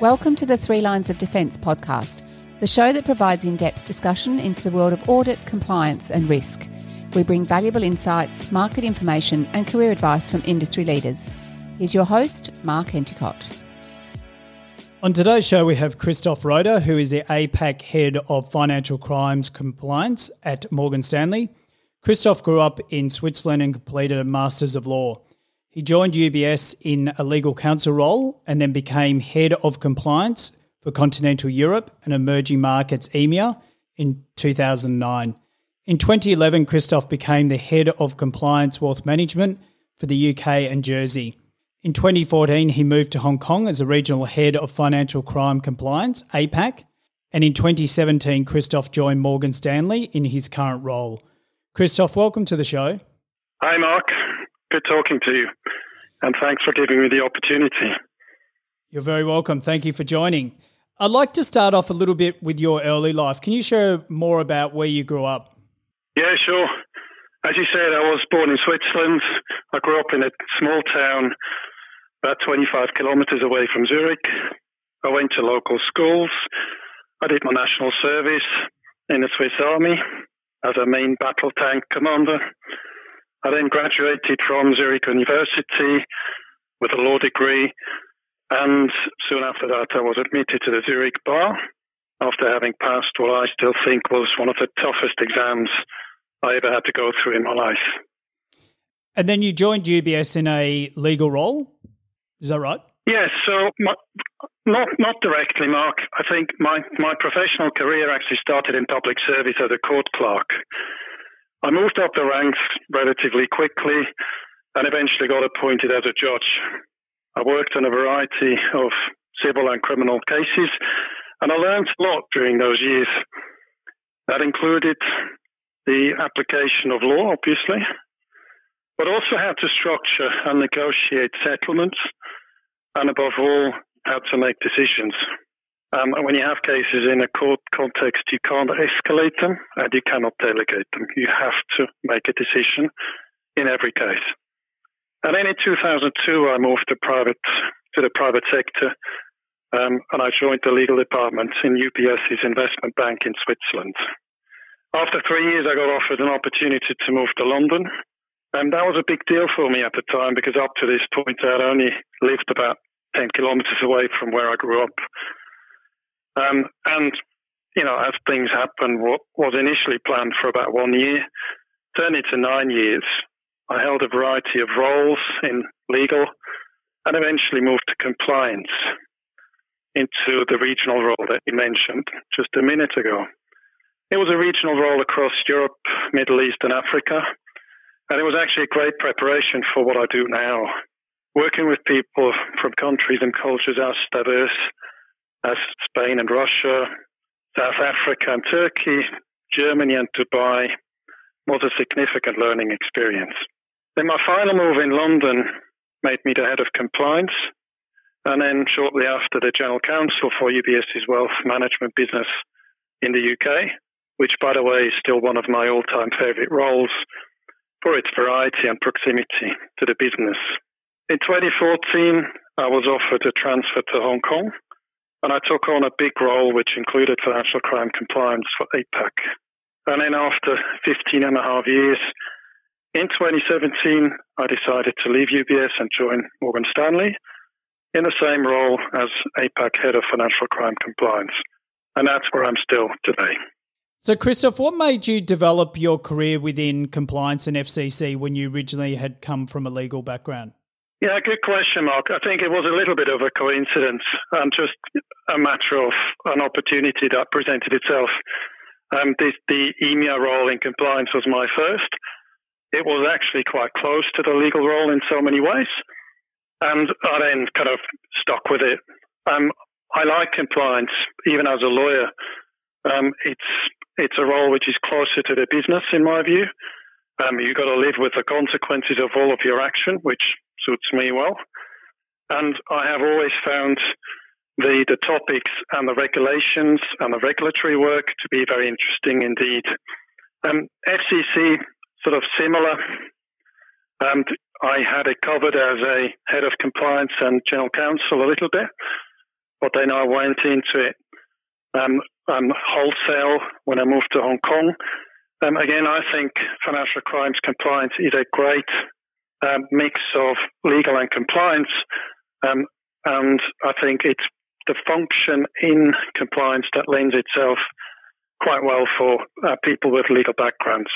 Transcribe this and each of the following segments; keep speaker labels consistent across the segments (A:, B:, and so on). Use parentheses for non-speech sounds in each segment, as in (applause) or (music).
A: Welcome to the Three Lines of Defence podcast, the show that provides in depth discussion into the world of audit, compliance, and risk. We bring valuable insights, market information, and career advice from industry leaders. Here's your host, Mark Enticott.
B: On today's show, we have Christoph Roeder, who is the APAC Head of Financial Crimes Compliance at Morgan Stanley. Christoph grew up in Switzerland and completed a Masters of Law. He joined UBS in a legal counsel role and then became head of compliance for continental Europe and emerging markets EMEA in 2009. In 2011, Christoph became the head of compliance wealth management for the UK and Jersey. In 2014, he moved to Hong Kong as a regional head of financial crime compliance, APAC. And in 2017, Christoph joined Morgan Stanley in his current role. Christoph, welcome to the show.
C: Hi, Mark. Good talking to you, and thanks for giving me the opportunity.
B: You're very welcome. Thank you for joining. I'd like to start off a little bit with your early life. Can you share more about where you grew up?
C: Yeah, sure. As you said, I was born in Switzerland. I grew up in a small town about 25 kilometers away from Zurich. I went to local schools. I did my national service in the Swiss Army as a main battle tank commander. I then graduated from Zurich University with a law degree, and soon after that, I was admitted to the Zurich Bar after having passed what I still think was one of the toughest exams I ever had to go through in my life.
B: And then you joined UBS in a legal role, is that right?
C: Yes. So, my, not not directly, Mark. I think my my professional career actually started in public service as a court clerk. I moved up the ranks relatively quickly and eventually got appointed as a judge. I worked on a variety of civil and criminal cases, and I learned a lot during those years. That included the application of law, obviously, but also how to structure and negotiate settlements, and above all, how to make decisions. Um, when you have cases in a court context, you can't escalate them and you cannot delegate them. You have to make a decision in every case. And then in 2002, I moved to private to the private sector, um, and I joined the legal department in UBS's investment bank in Switzerland. After three years, I got offered an opportunity to move to London, and that was a big deal for me at the time because up to this point, I had only lived about 10 kilometers away from where I grew up. Um, and, you know, as things happened, what was initially planned for about one year turned into nine years. I held a variety of roles in legal and eventually moved to compliance into the regional role that you mentioned just a minute ago. It was a regional role across Europe, Middle East, and Africa. And it was actually a great preparation for what I do now. Working with people from countries and cultures as diverse as Spain and Russia, South Africa and Turkey, Germany and Dubai was a significant learning experience. Then my final move in London made me the head of compliance, and then shortly after the general counsel for UBS's wealth management business in the UK, which by the way is still one of my all-time favorite roles for its variety and proximity to the business. In 2014, I was offered a transfer to Hong Kong and I took on a big role which included financial crime compliance for APAC. And then after 15 and a half years, in 2017, I decided to leave UBS and join Morgan Stanley in the same role as APAC Head of Financial Crime Compliance. And that's where I'm still today.
B: So, Christoph, what made you develop your career within compliance and FCC when you originally had come from a legal background?
C: Yeah, good question, Mark. I think it was a little bit of a coincidence and just a matter of an opportunity that presented itself. Um, this, the EMEA role in compliance was my first. It was actually quite close to the legal role in so many ways. And I then kind of stuck with it. Um, I like compliance, even as a lawyer. Um, it's it's a role which is closer to the business, in my view. Um, you've got to live with the consequences of all of your action, which suits me well. And I have always found the, the topics and the regulations and the regulatory work to be very interesting indeed. Um, FCC, sort of similar. And I had it covered as a head of compliance and general counsel a little bit. but then I went into it um, um, wholesale when I moved to Hong Kong. Um, again, I think financial crimes compliance is a great um, mix of legal and compliance, um, and I think it's the function in compliance that lends itself quite well for uh, people with legal backgrounds.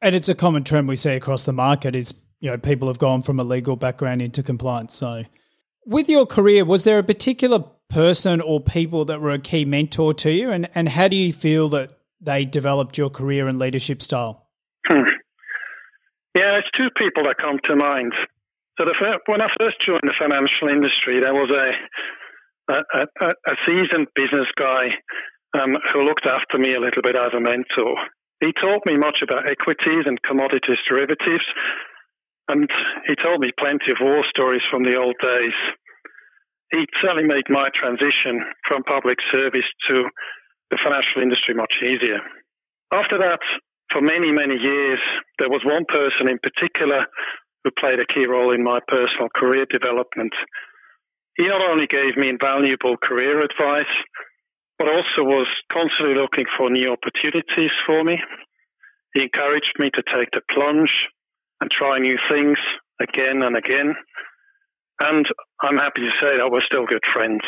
B: And it's a common trend we see across the market is you know people have gone from a legal background into compliance. So, with your career, was there a particular person or people that were a key mentor to you, and and how do you feel that they developed your career and leadership style?
C: Yeah, it's two people that come to mind. So the first, when I first joined the financial industry, there was a a, a, a seasoned business guy um, who looked after me a little bit as a mentor. He taught me much about equities and commodities derivatives, and he told me plenty of war stories from the old days. He certainly made my transition from public service to the financial industry much easier. After that, for many, many years, there was one person in particular who played a key role in my personal career development. He not only gave me invaluable career advice, but also was constantly looking for new opportunities for me. He encouraged me to take the plunge and try new things again and again. And I'm happy to say that we're still good friends.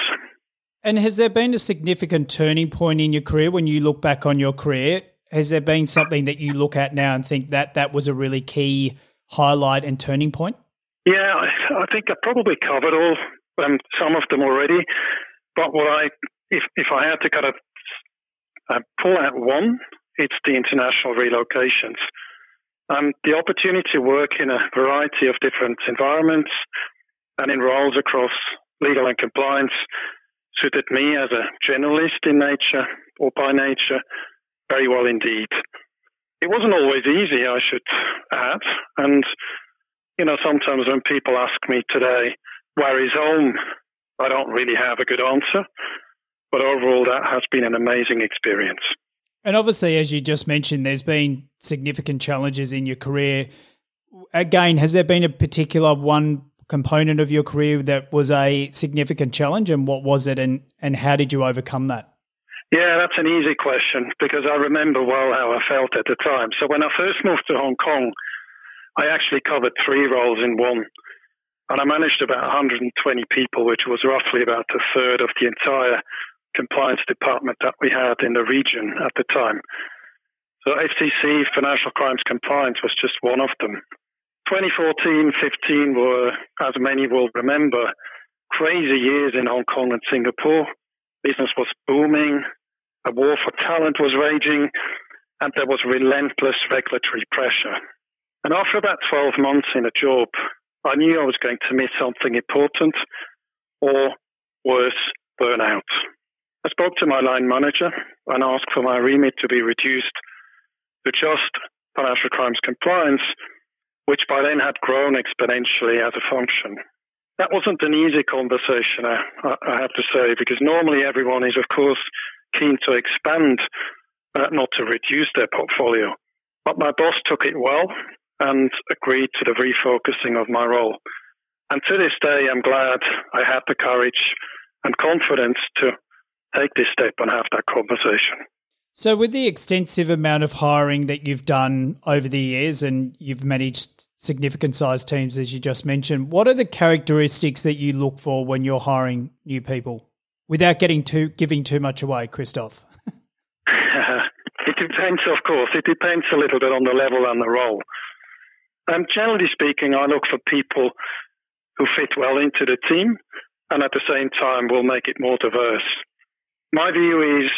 B: And has there been a significant turning point in your career when you look back on your career? Has there been something that you look at now and think that that was a really key highlight and turning point?
C: Yeah, I, think I probably covered all um, some of them already. But what I, if if I had to kind of uh, pull out one, it's the international relocations. Um, the opportunity to work in a variety of different environments and in roles across legal and compliance suited me as a generalist in nature or by nature very well indeed. It wasn't always easy, I should add. And, you know, sometimes when people ask me today, where is home? I don't really have a good answer. But overall, that has been an amazing experience.
B: And obviously, as you just mentioned, there's been significant challenges in your career. Again, has there been a particular one component of your career that was a significant challenge, and what was it, and, and how did you overcome that?
C: Yeah, that's an easy question because I remember well how I felt at the time. So when I first moved to Hong Kong, I actually covered three roles in one. And I managed about 120 people, which was roughly about a third of the entire compliance department that we had in the region at the time. So FCC, Financial Crimes Compliance, was just one of them. 2014, 15 were, as many will remember, crazy years in Hong Kong and Singapore. Business was booming, a war for talent was raging, and there was relentless regulatory pressure. And after about 12 months in a job, I knew I was going to miss something important or worse, burnout. I spoke to my line manager and asked for my remit to be reduced to just financial crimes compliance, which by then had grown exponentially as a function. That wasn't an easy conversation, I, I have to say, because normally everyone is, of course, keen to expand, uh, not to reduce their portfolio. But my boss took it well and agreed to the refocusing of my role. And to this day, I'm glad I had the courage and confidence to take this step and have that conversation.
B: So, with the extensive amount of hiring that you've done over the years and you've managed significant sized teams, as you just mentioned, what are the characteristics that you look for when you're hiring new people without getting too, giving too much away, Christoph? (laughs)
C: it depends, of course. It depends a little bit on the level and the role. Um, generally speaking, I look for people who fit well into the team and at the same time will make it more diverse. My view is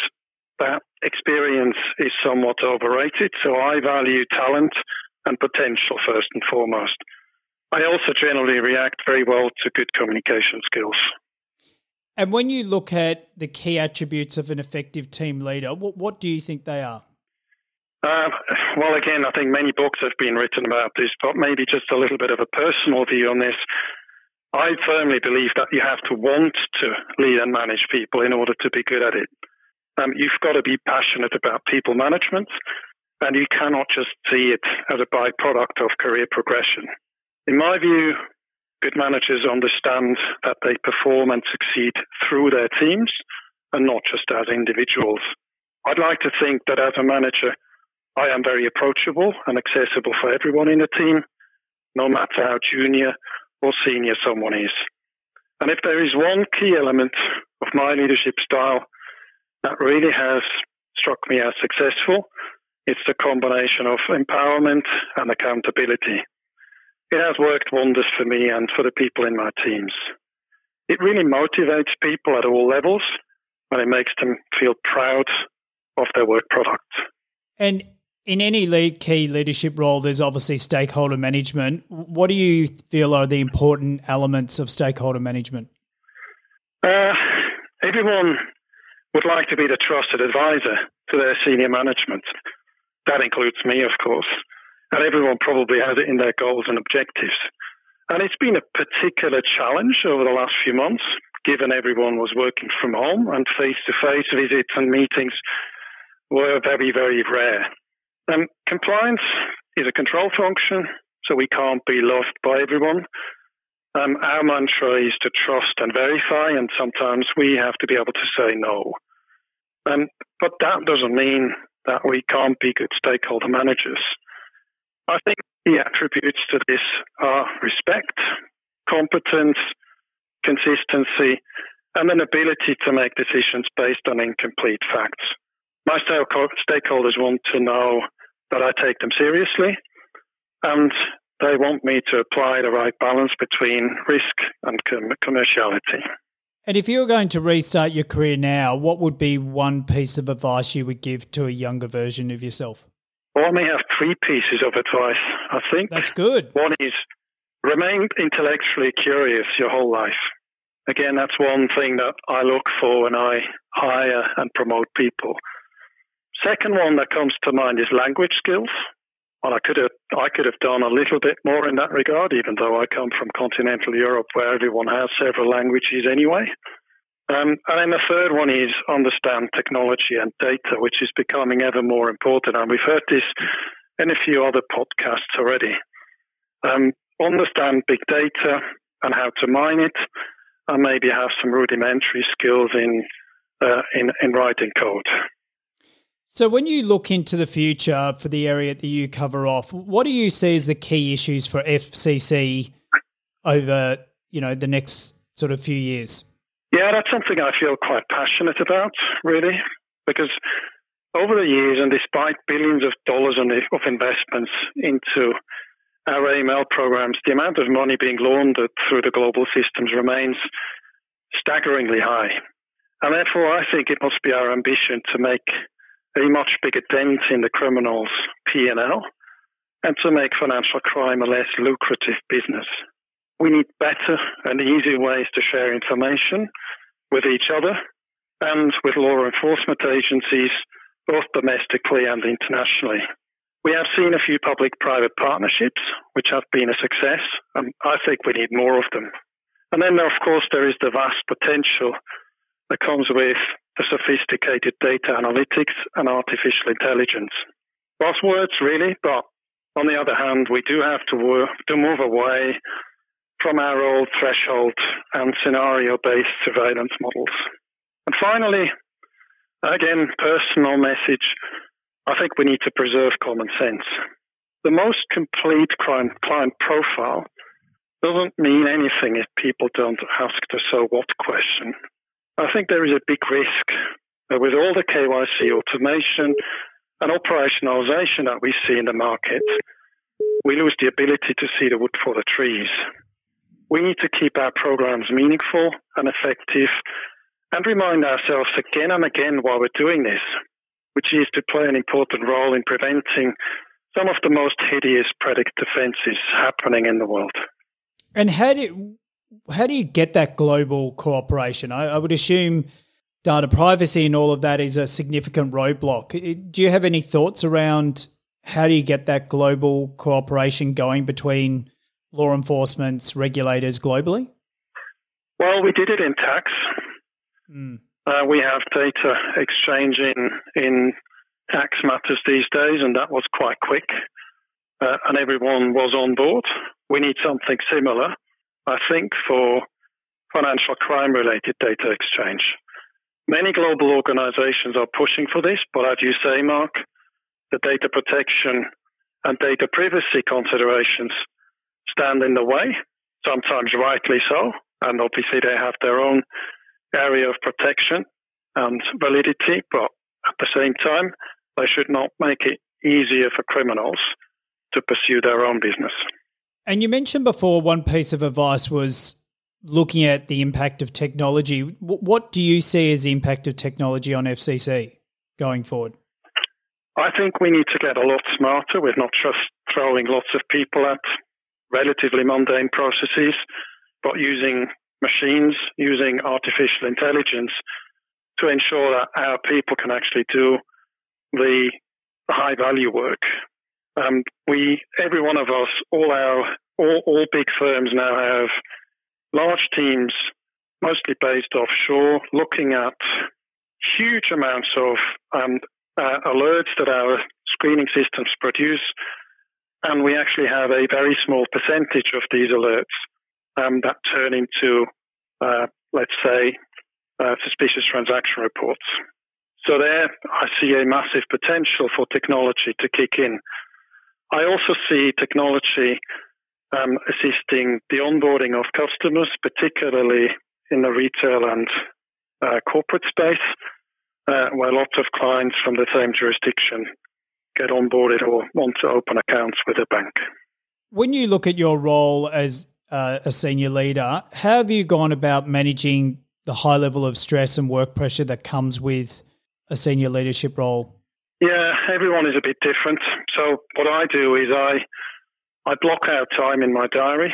C: that experience is somewhat overrated, so I value talent and potential first and foremost. I also generally react very well to good communication skills.
B: And when you look at the key attributes of an effective team leader, what, what do you think they are?
C: Uh, well, again, I think many books have been written about this, but maybe just a little bit of a personal view on this. I firmly believe that you have to want to lead and manage people in order to be good at it. Um, you've got to be passionate about people management, and you cannot just see it as a byproduct of career progression. In my view, good managers understand that they perform and succeed through their teams and not just as individuals. I'd like to think that as a manager, I am very approachable and accessible for everyone in the team, no matter how junior or senior someone is. And if there is one key element of my leadership style that really has struck me as successful, it's the combination of empowerment and accountability. It has worked wonders for me and for the people in my teams. It really motivates people at all levels and it makes them feel proud of their work product.
B: And in any lead key leadership role, there's obviously stakeholder management. What do you feel are the important elements of stakeholder management?
C: Uh, everyone would like to be the trusted advisor to their senior management. That includes me, of course. And everyone probably has it in their goals and objectives. And it's been a particular challenge over the last few months, given everyone was working from home and face to face visits and meetings were very, very rare. And compliance is a control function, so we can't be loved by everyone. Um, our mantra is to trust and verify, and sometimes we have to be able to say no. Um, but that doesn't mean that we can't be good stakeholder managers. I think the attributes to this are respect, competence, consistency, and an ability to make decisions based on incomplete facts. My stakeholders want to know that I take them seriously and they want me to apply the right balance between risk and commerciality.
B: And if you were going to restart your career now, what would be one piece of advice you would give to a younger version of yourself?
C: Well, I may have three pieces of advice, I think.
B: That's good.
C: One is remain intellectually curious your whole life. Again, that's one thing that I look for when I hire and promote people. Second one that comes to mind is language skills. Well, I could have I could have done a little bit more in that regard, even though I come from continental Europe, where everyone has several languages anyway. Um, and then the third one is understand technology and data, which is becoming ever more important. And we've heard this in a few other podcasts already. Um, understand big data and how to mine it, and maybe have some rudimentary skills in uh, in, in writing code.
B: So, when you look into the future for the area that you cover off, what do you see as the key issues for FCC over, you know, the next sort of few years?
C: Yeah, that's something I feel quite passionate about, really, because over the years, and despite billions of dollars of investments into our AML programs, the amount of money being laundered through the global systems remains staggeringly high. And therefore, I think it must be our ambition to make a much bigger dent in the criminals' P&L and to make financial crime a less lucrative business. We need better and easier ways to share information with each other and with law enforcement agencies, both domestically and internationally. We have seen a few public private partnerships, which have been a success, and I think we need more of them. And then, of course, there is the vast potential that comes with the sophisticated data analytics and artificial intelligence. Buzzwords, really, but on the other hand, we do have to, work, to move away from our old threshold and scenario based surveillance models. And finally, again, personal message I think we need to preserve common sense. The most complete crime client profile doesn't mean anything if people don't ask the so what question. I think there is a big risk that with all the KYC automation and operationalization that we see in the market, we lose the ability to see the wood for the trees. We need to keep our programs meaningful and effective and remind ourselves again and again while we're doing this, which is to play an important role in preventing some of the most hideous predicate offences happening in the world.
B: And how do how do you get that global cooperation? I, I, would assume data privacy and all of that is a significant roadblock. Do you have any thoughts around how do you get that global cooperation going between law enforcement's regulators globally?
C: Well, we did it in tax. Mm. Uh, we have data exchange in, in tax matters these days, and that was quite quick, uh, and everyone was on board. We need something similar I think, for financial crime related data exchange. Many global organizations are pushing for this, but as you say, Mark, the data protection and data privacy considerations stand in the way, sometimes rightly so, and obviously they have their own area of protection and validity, but at the same time, they should not make it easier for criminals to pursue their own business.
B: And you mentioned before one piece of advice was looking at the impact of technology. What do you see as the impact of technology on FCC going forward?
C: I think we need to get a lot smarter with not just throwing lots of people at relatively mundane processes, but using machines, using artificial intelligence to ensure that our people can actually do the high value work. Um, we, every one of us, all our, all, all big firms now have large teams, mostly based offshore, looking at huge amounts of um, uh, alerts that our screening systems produce, and we actually have a very small percentage of these alerts um, that turn into, uh, let's say, uh, suspicious transaction reports. So there, I see a massive potential for technology to kick in. I also see technology um, assisting the onboarding of customers, particularly in the retail and uh, corporate space, uh, where lots of clients from the same jurisdiction get onboarded or want to open accounts with a bank.
B: When you look at your role as uh, a senior leader, how have you gone about managing the high level of stress and work pressure that comes with a senior leadership role?
C: Yeah, everyone is a bit different. So what I do is I I block out time in my diary.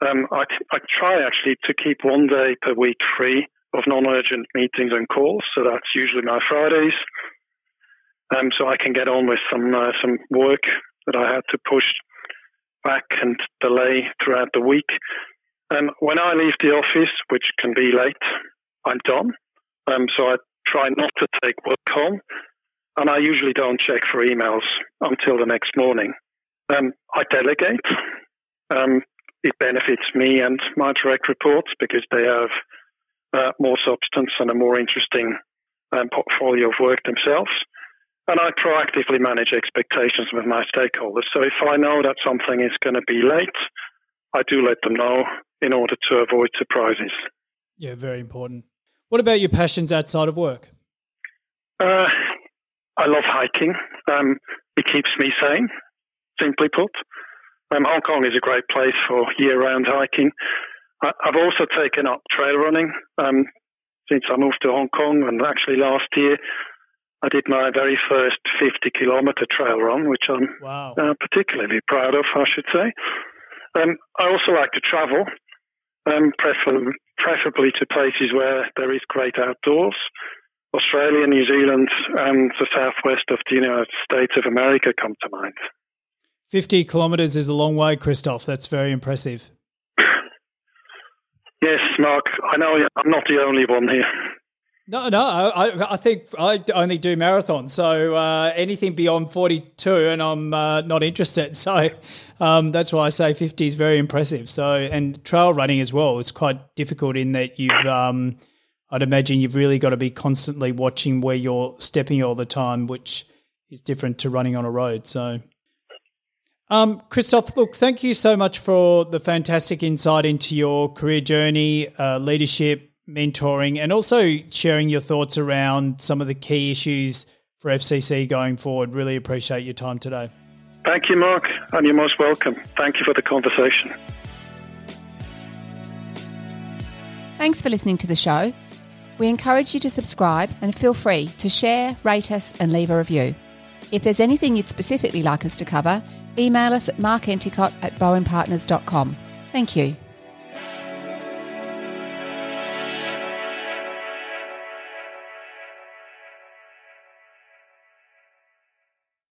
C: Um, I, I try actually to keep one day per week free of non-urgent meetings and calls. So that's usually my Fridays. Um, so I can get on with some uh, some work that I had to push back and delay throughout the week. Um, when I leave the office, which can be late, I'm done. Um, so I try not to take work home, and I usually don't check for emails until the next morning. Um, I delegate. Um, it benefits me and my direct reports because they have uh, more substance and a more interesting um, portfolio of work themselves. And I proactively manage expectations with my stakeholders. So if I know that something is going to be late, I do let them know in order to avoid surprises.
B: Yeah, very important. What about your passions outside of work?
C: Uh, I love hiking. Um, it keeps me sane, simply put. Um, Hong Kong is a great place for year-round hiking. I, have also taken up trail running um, since I moved to Hong Kong, and actually last year I did my very first 50-kilometer trail run, which I'm wow. uh, particularly proud of, I should say. Um, I also like to travel, um, prefer- preferably to places where there is great outdoors. Australia, New Zealand, and the southwest of the United States of America come to mind.
B: 50 kilometres is a long way, Christoph. That's very impressive.
C: yes, Mark. I know I'm not the only one here.
B: No, no. I, I think I only do marathons, so uh, anything beyond forty-two, and I'm uh, not interested. (laughs) So um, that's why I say fifty is very impressive. So and trail running as well is quite difficult in that you've. Um, I'd imagine you've really got to be constantly watching where you're stepping all the time, which is different to running on a road. So um, Christoph, look, thank you so much for the fantastic insight into your career journey, uh, leadership, mentoring, and also sharing your thoughts around some of the key issues for FCC going forward. Really appreciate your time today.
C: Thank you, Mark, and you're most welcome. Thank you for the conversation.
A: Thanks for listening to the show. We encourage you to subscribe and feel free to share, rate us, and leave a review. If there's anything you'd specifically like us to cover, email us at markenticott at bowenpartners.com. Thank you.